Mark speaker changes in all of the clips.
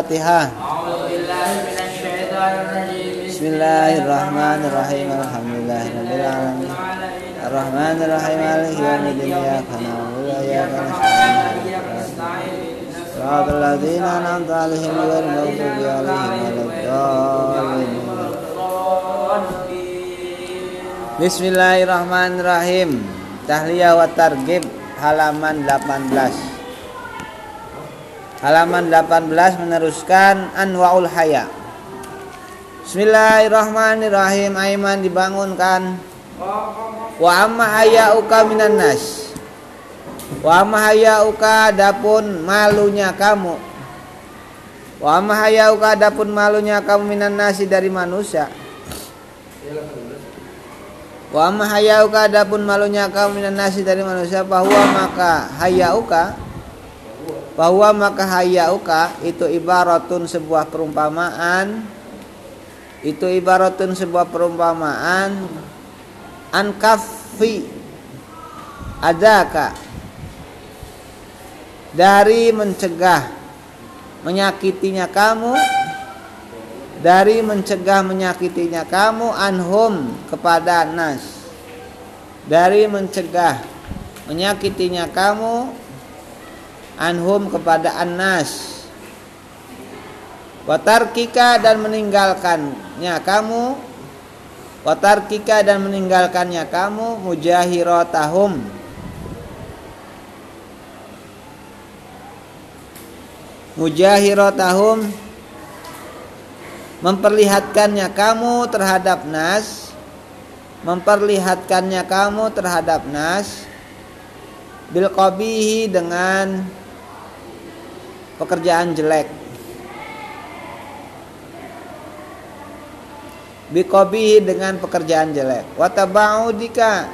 Speaker 1: Al-Fatihah.
Speaker 2: أعوذ بالله من الشيطان الرجيم
Speaker 1: Bismillahirrahmanirrahim. Alhamdulillahirabbil alamin.
Speaker 2: العالمين
Speaker 1: Ar-Rahmanir-Rahim. Maliki yaumiddin. Iyyaka na'budu wa iyyaka nasta'in. Siratal ladzina an'amta 'alaihim ghairil maghdubi 'alaihim waladdallin. Bismillahirrahmanirrahim. Tahliyah wa targhib halaman 18. Halaman 18 meneruskan Anwaul Haya. Bismillahirrahmanirrahim. Aiman dibangunkan. Wa amma hayauka minan nas. Wa amma hayauka adapun malunya kamu. Wa amma hayauka adapun malunya kamu minan nasi dari manusia. Wa amma hayauka adapun malunya kamu minan nasi dari manusia bahwa maka hayauka bahwa maka hayauka itu ibaratun sebuah perumpamaan. Itu ibaratun sebuah perumpamaan. An kafi adaka. Dari mencegah menyakitinya kamu. Dari mencegah menyakitinya kamu. Anhum kepada nas. Dari mencegah menyakitinya kamu anhum kepada annas watarkika dan meninggalkannya kamu. Watarkika dan meninggalkannya kamu mujahirotahum. Mujahirotahum memperlihatkannya kamu terhadap nas. Memperlihatkannya kamu terhadap nas. Bil dengan pekerjaan jelek. Bikobihi dengan pekerjaan jelek. Wataba'udika.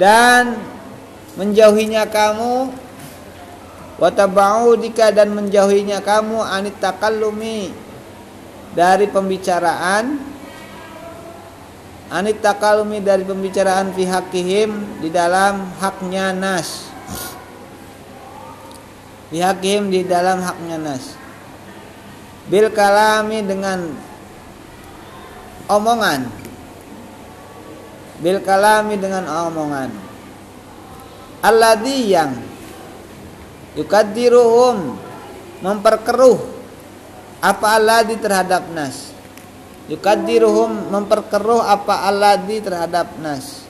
Speaker 1: Dan menjauhinya kamu. Wataba'udika dan menjauhinya kamu. Anit takallumi dari pembicaraan. Anit takallumi dari pembicaraan fi hakihim di dalam haknya nas fi hakihim di dalam haknya nas. Bil kalami dengan omongan. Bil kalami dengan omongan. Alladhi yang yukadiruhum memperkeruh apa alladhi terhadap nas. Yukadiruhum memperkeruh apa alladhi terhadap nas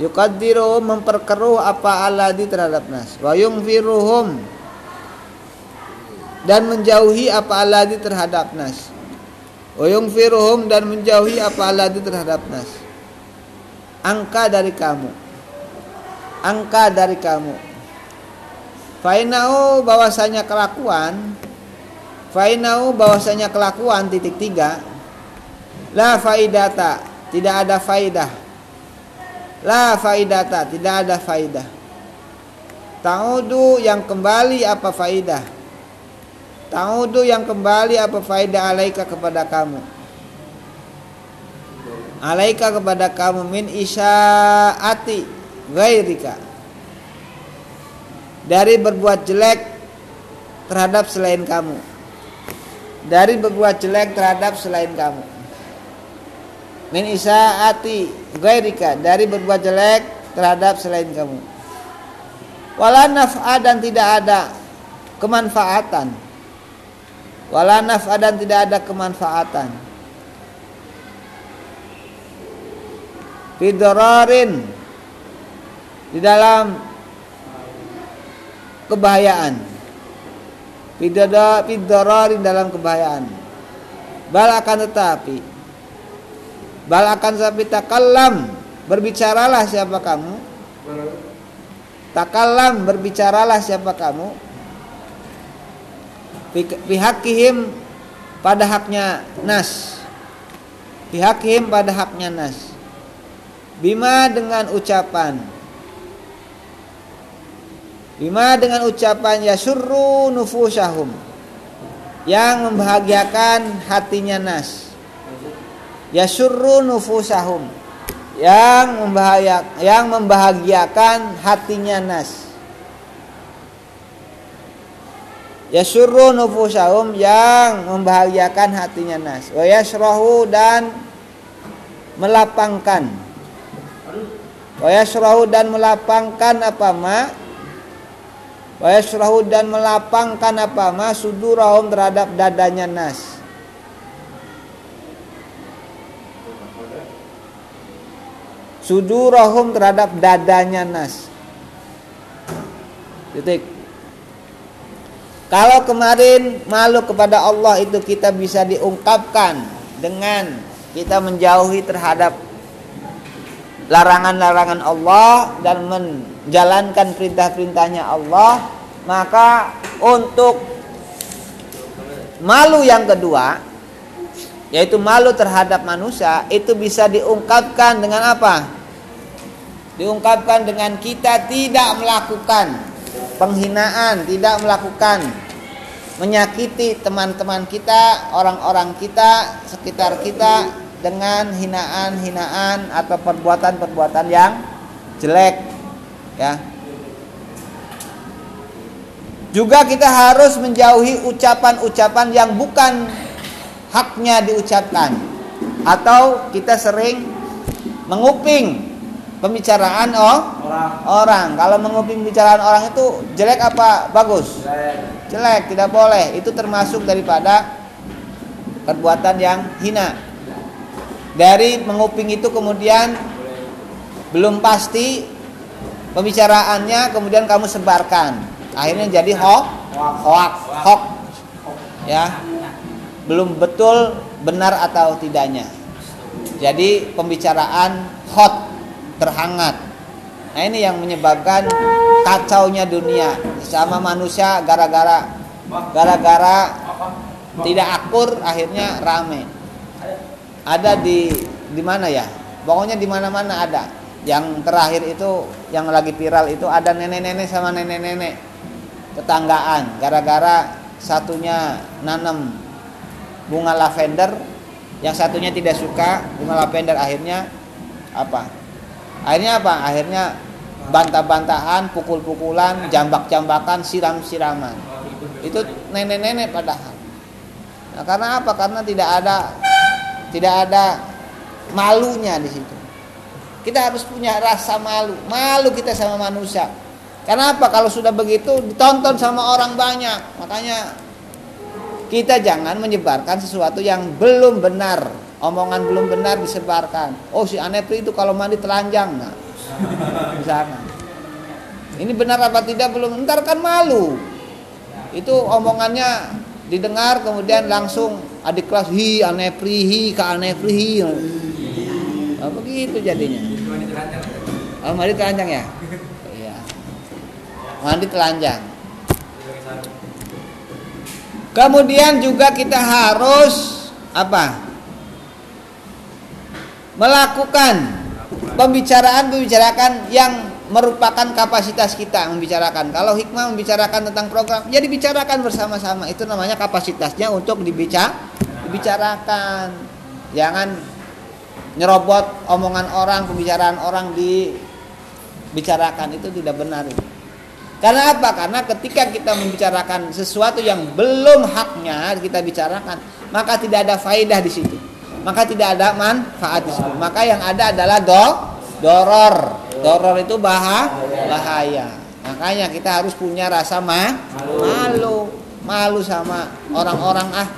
Speaker 1: yukadiruhum memperkeruh apa alladhi terhadap nas wa yungfiruhum dan menjauhi apa alladhi terhadap nas Wayung firuhum dan menjauhi apa aladi terhadap nas. Angka dari kamu. Angka dari kamu. Fainau bahwasanya kelakuan. Fainau bahwasanya kelakuan titik tiga. La faidata tidak ada faidah. La faidata tidak ada faidah. Ta'udu yang kembali apa faidah? Ta'udu yang kembali apa faedah alaika kepada kamu Alaika kepada kamu min isyaati gairika Dari berbuat jelek terhadap selain kamu Dari berbuat jelek terhadap selain kamu Min isyaati gairika Dari berbuat jelek terhadap selain kamu. Wala naf'a dan tidak ada kemanfaatan. Wala naf'a dan tidak ada kemanfaatan. Fidororin di dalam kebahayaan fidororin dalam kebahayaan bal akan tetapi bal akan tetapi takallam berbicaralah siapa kamu. Takallam berbicaralah siapa kamu. Pihakihim pada haknya nas. Pihakihim pada haknya nas. Bima dengan ucapan. Bima dengan ucapan yasurru nufusahum. Yang membahagiakan hatinya nas yasurru nufusahum. Yang membahagiakan yang membahagiakan hatinya nas. Yasurru nufusahum yang membahagiakan hatinya nas. Wa yasrahu dan melapangkan. Wa yasrahu dan melapangkan apa ma? Wa yasrahu dan melapangkan apa ma? Sudurahum terhadap dadanya nas sudurahum terhadap dadanya nas. Titik. Kalau kemarin malu kepada Allah itu kita bisa diungkapkan dengan kita menjauhi terhadap larangan-larangan Allah dan menjalankan perintah-perintahnya Allah maka untuk malu yang kedua yaitu malu terhadap manusia itu bisa diungkapkan dengan apa? Diungkapkan dengan kita tidak melakukan penghinaan, tidak melakukan menyakiti teman-teman kita, orang-orang kita, sekitar kita dengan hinaan-hinaan atau perbuatan-perbuatan yang jelek ya. Juga kita harus menjauhi ucapan-ucapan yang bukan haknya diucapkan atau kita sering menguping pembicaraan oh orang. orang. Kalau menguping pembicaraan orang itu jelek apa bagus? Jelek. Jelek, tidak boleh. Itu termasuk daripada perbuatan yang hina. Dari menguping itu kemudian belum pasti pembicaraannya kemudian kamu sebarkan. Akhirnya jadi hoax, hoax, hoax. Ya belum betul benar atau tidaknya. Jadi pembicaraan hot, terhangat. Nah ini yang menyebabkan kacaunya dunia sama manusia gara-gara gara-gara tidak akur akhirnya rame. Ada di di mana ya? Pokoknya di mana-mana ada. Yang terakhir itu yang lagi viral itu ada nenek-nenek sama nenek-nenek tetanggaan gara-gara satunya nanam bunga lavender yang satunya tidak suka bunga lavender akhirnya apa? Akhirnya apa? Akhirnya bantah-bantahan pukul-pukulan jambak-jambakan siram-siraman. Itu nenek-nenek padahal nah, karena apa? Karena tidak ada tidak ada malunya di situ. Kita harus punya rasa malu. Malu kita sama manusia. Karena apa? Kalau sudah begitu ditonton sama orang banyak. Makanya kita jangan menyebarkan sesuatu yang belum benar. Omongan belum benar disebarkan. Oh si Anepri itu kalau mandi telanjang. Nah misalkan ini benar apa tidak belum? Ntar kan malu. Itu omongannya didengar kemudian langsung adik kelas hi Anepri hi ke Anepri hi. Oh, begitu jadinya. Oh, mandi telanjang ya? Iya. Mandi telanjang Kemudian juga kita harus apa? Melakukan pembicaraan-pembicaraan yang merupakan kapasitas kita membicarakan. Kalau hikmah membicarakan tentang program, ya dibicarakan bersama-sama. Itu namanya kapasitasnya untuk dibica dibicarakan. Jangan nyerobot omongan orang, pembicaraan orang dibicarakan itu tidak benar itu. Karena apa? Karena ketika kita membicarakan sesuatu yang belum haknya kita bicarakan, maka tidak ada faedah di situ. Maka tidak ada manfaat di situ. Maka yang ada adalah do doror. Doror itu bahaya. bahaya. Makanya kita harus punya rasa ma malu, malu sama orang-orang ah.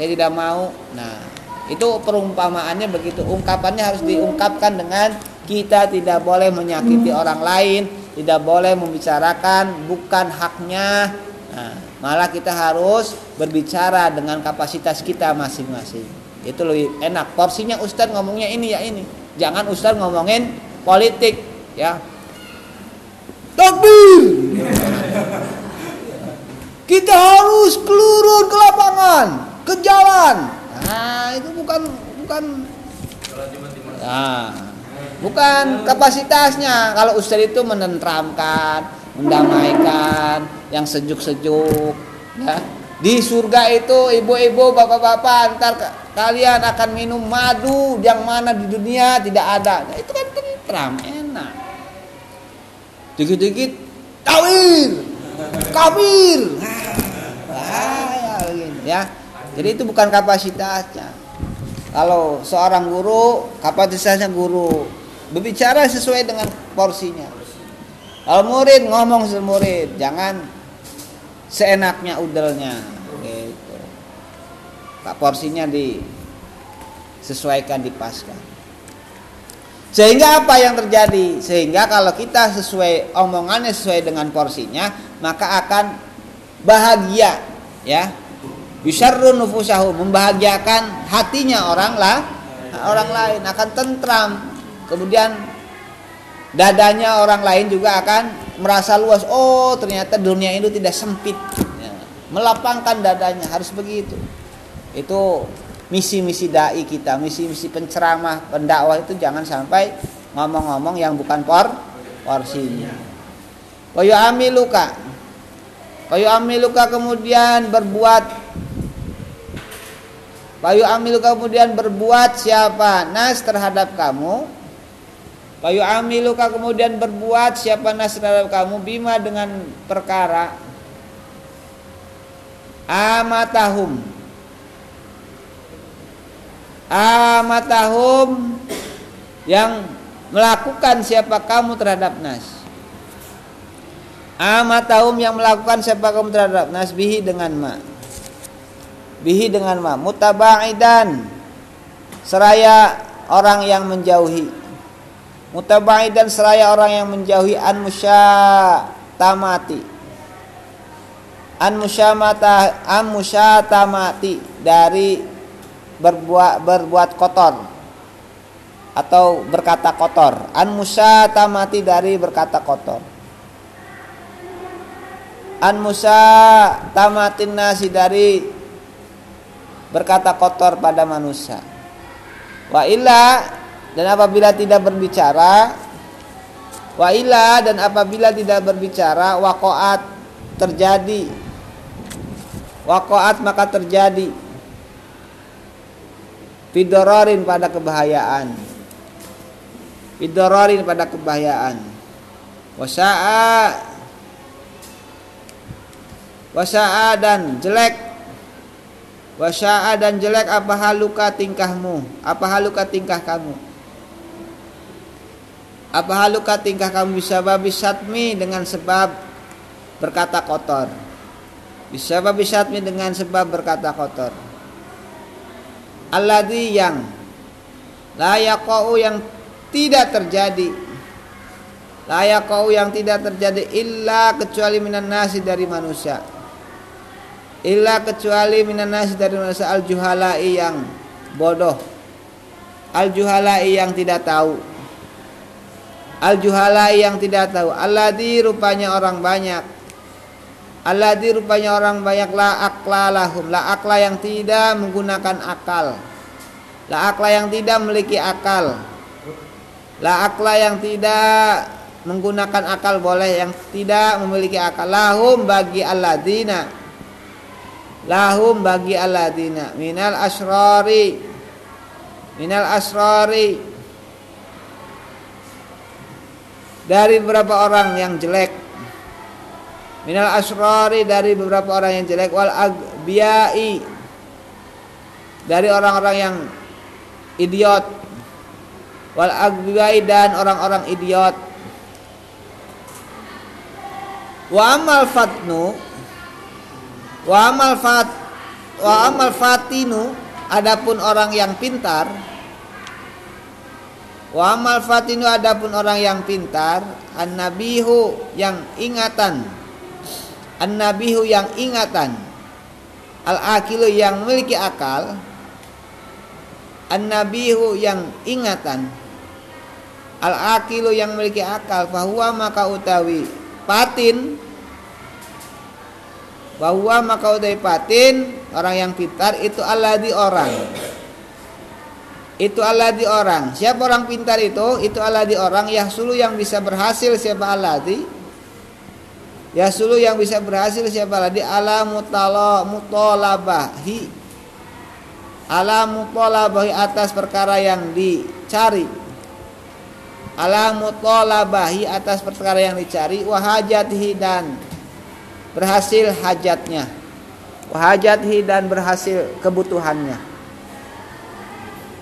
Speaker 1: Saya tidak mau. Nah, itu perumpamaannya begitu. Ungkapannya harus diungkapkan dengan kita tidak boleh menyakiti orang lain, tidak boleh membicarakan bukan haknya. Nah, malah kita harus berbicara dengan kapasitas kita masing-masing. Itu lebih enak. Porsinya Ustadz ngomongnya ini ya ini. Jangan Ustadz ngomongin politik ya. Takbir! Kita harus keluar ke lapangan ke jalan. Nah itu bukan bukan. Nah Bukan kapasitasnya. Kalau ustadz itu menentramkan, mendamaikan, yang sejuk-sejuk, ya. Di surga itu ibu-ibu, bapak-bapak, ntar kalian akan minum madu yang mana di dunia tidak ada. Nah, itu kan tentram, enak. Dikit-dikit tawir, kafir. ya jadi itu bukan kapasitasnya kalau seorang guru kapasitasnya guru berbicara sesuai dengan porsinya kalau murid ngomong semurid jangan seenaknya udelnya gitu porsinya disesuaikan dipaskan sehingga apa yang terjadi? Sehingga kalau kita sesuai omongannya sesuai dengan porsinya, maka akan bahagia, ya. Yusarru nufusahu membahagiakan hatinya orang lah, orang lain akan tentram. Kemudian dadanya orang lain juga akan merasa luas. Oh, ternyata dunia itu tidak sempit. Ya. Melapangkan dadanya harus begitu. Itu misi-misi dai kita, misi-misi penceramah, pendakwah itu jangan sampai ngomong-ngomong yang bukan por porsinya. Wayu amiluka. Wayu amiluka kemudian berbuat Wayu amiluka kemudian berbuat siapa nas terhadap kamu Wayu amiluka kemudian berbuat siapa nas terhadap kamu bima dengan perkara. Amatahum. Amatahum yang melakukan siapa kamu terhadap nas. Amatahum yang melakukan siapa kamu terhadap nas bihi dengan ma. Bihi dengan ma. Mutabaidan. Seraya orang yang menjauhi mutabaidan seraya orang yang menjauhi an musyatamati an musyamata an musyatamati dari berbuat berbuat kotor. Atau berkata kotor. An musa tamati dari berkata kotor. An musa tamatin nasi dari berkata kotor pada manusia. Wa illa dan apabila tidak berbicara wa illa dan apabila tidak berbicara waqaat terjadi. Waqaat maka terjadi. Fidororin pada kebahayaan Fidororin pada kebahayaan Wasa'a. Wasa'a dan jelek. Wasa'a dan jelek apa haluka tingkahmu? Apa haluka tingkah kamu Apa haluka tingkah kamu bisa babi satmi dengan sebab berkata kotor? Bisa babi satmi dengan sebab berkata kotor? Alladzi yang la yaqau yang tidak terjadi. La yaqau yang tidak terjadi illa kecuali minan nasi dari manusia. Illa kecuali minan nasi dari manusia. Al juhalai yang bodoh. Al juhalai yang tidak tahu al juhalai yang tidak tahu. Alladzi rupanya orang banyak. Alladzi rupanya orang banyak la akla lahum. La akla yang tidak menggunakan akal. La akla yang tidak memiliki akal. La akla yang tidak menggunakan akal boleh yang tidak memiliki akal. Lahum bagi alladzina lahum bagi alladzina minal asrari minal asrari dari beberapa orang yang jelek. Minal asrari dari beberapa orang yang jelek. Wal agbiai dari orang-orang yang idiot. Wal agbiai dan orang-orang idiot. Wa amal fatnu wa amal fat wa amal fatinu adapun orang yang pintar wa amal fatinu adapun orang yang pintar an nabihu yang ingatan. An-nabihu yang ingatan. Al-akilu yang memiliki akal. An-nabihu yang ingatan. Al-akilu yang memiliki akal. Bahwa maka utawi patin. Bahwa maka utawi patin orang yang pintar itu di orang itu di orang. Siapa orang pintar itu itu di orang. Yahsulu yang bisa berhasil siapa di? Ya sulu yang bisa berhasil siapa mutala mutolabahi ala mutolabahi atas perkara yang dicari. Ala mutolabahi atas perkara yang dicari. Wahajatihi dan berhasil hajatnya. Wahajathi dan berhasil kebutuhannya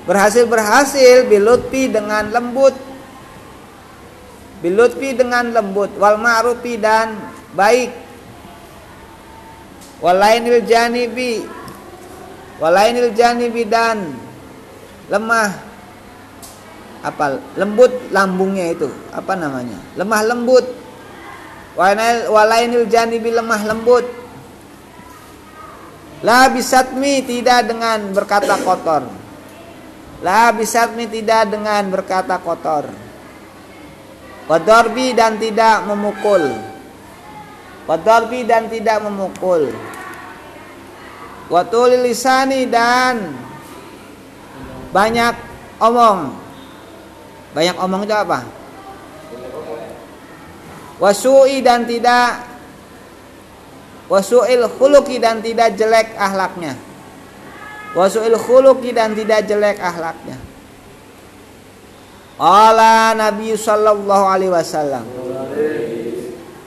Speaker 1: berhasil berhasil bilutfi dengan lembut. Bilutfi dengan lembut. Wal ma'rufi dan baik. Walainil janibi. Walainil janibi dan lemah. Apa? Lembut lambungnya itu. Apa namanya? Lemah lembut. Walainil janibi lemah lembut. La bisatmi tidak dengan berkata kotor. La bisatmi tidak dengan berkata kotor. Wadorbi dan tidak memukul. Wadorbi dan tidak memukul. Watulil lisani dan banyak omong. Banyak omong itu apa? Wasui dan tidak wasuil khuluqi dan tidak jelek ahlaknya wasuil khuluqi dan tidak jelek ahlaknya Allah Nabi sallallahu alaihi wasallam.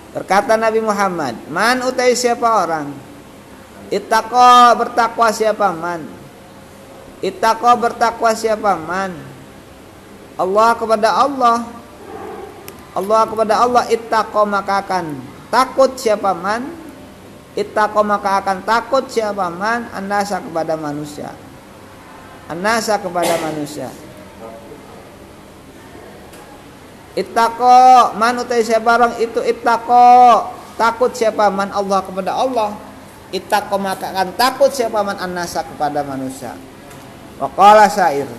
Speaker 1: Berkata Nabi Muhammad man utai siapa orang? Ittaqo bertakwa siapa man? Ittaqo bertakwa siapa man? Allah kepada Allah Allah kepada Allah ittaqo maka akan takut siapa man Ittaqo maka akan takut siapa man anasa kepada manusia. Anasa kepada manusia. Ittaqo man utai siapa orang itu ittaqo takut siapa man Allah kepada Allah. Ittaqo maka akan takut siapa man anasa kepada manusia. Waqala sair.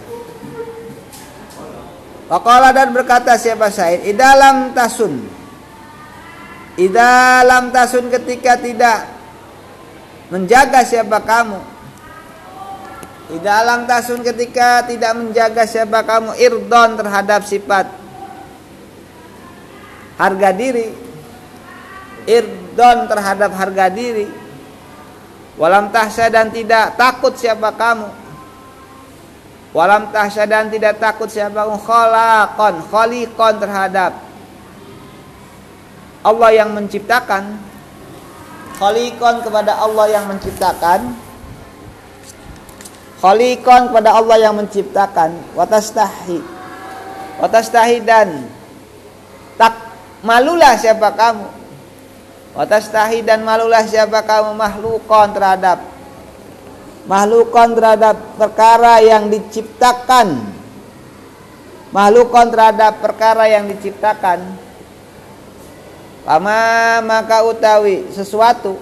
Speaker 1: Waqala dan berkata siapa sair, idalam tasun Idalam tasun ketika tidak menjaga siapa kamu. Idalam tasun ketika tidak menjaga siapa kamu irdon terhadap sifat harga diri. Irdon terhadap harga diri. Walam tahsa dan tidak takut siapa kamu. Walam tahsa dan tidak takut siapa kamu kholakon, kholikon terhadap Allah yang menciptakan. Khalikon kepada Allah yang menciptakan. Khalikon kepada Allah yang menciptakan. Watastahi Watastahi dan Tak malulah siapa kamu. Watastahi dan malulah siapa kamu. Mahlukon terhadap. Mahlukon terhadap perkara yang diciptakan. Mahlukon terhadap perkara yang diciptakan Pama maka utawi sesuatu.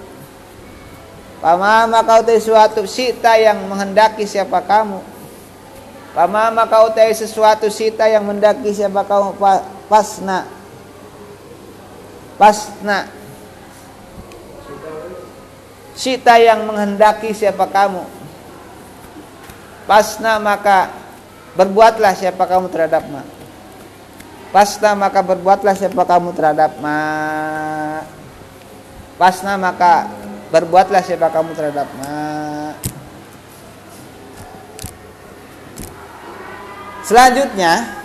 Speaker 1: Pama maka utawi sesuatu sita yang menghendaki siapa kamu. Pama maka utawi sesuatu sita yang mendaki siapa kamu. Pasna. Pasna. Sita yang menghendaki siapa kamu. Pasna maka berbuatlah siapa kamu terhadap mak Pasna maka berbuatlah siapa kamu terhadap ma. Pasna maka berbuatlah siapa kamu terhadap ma. Selanjutnya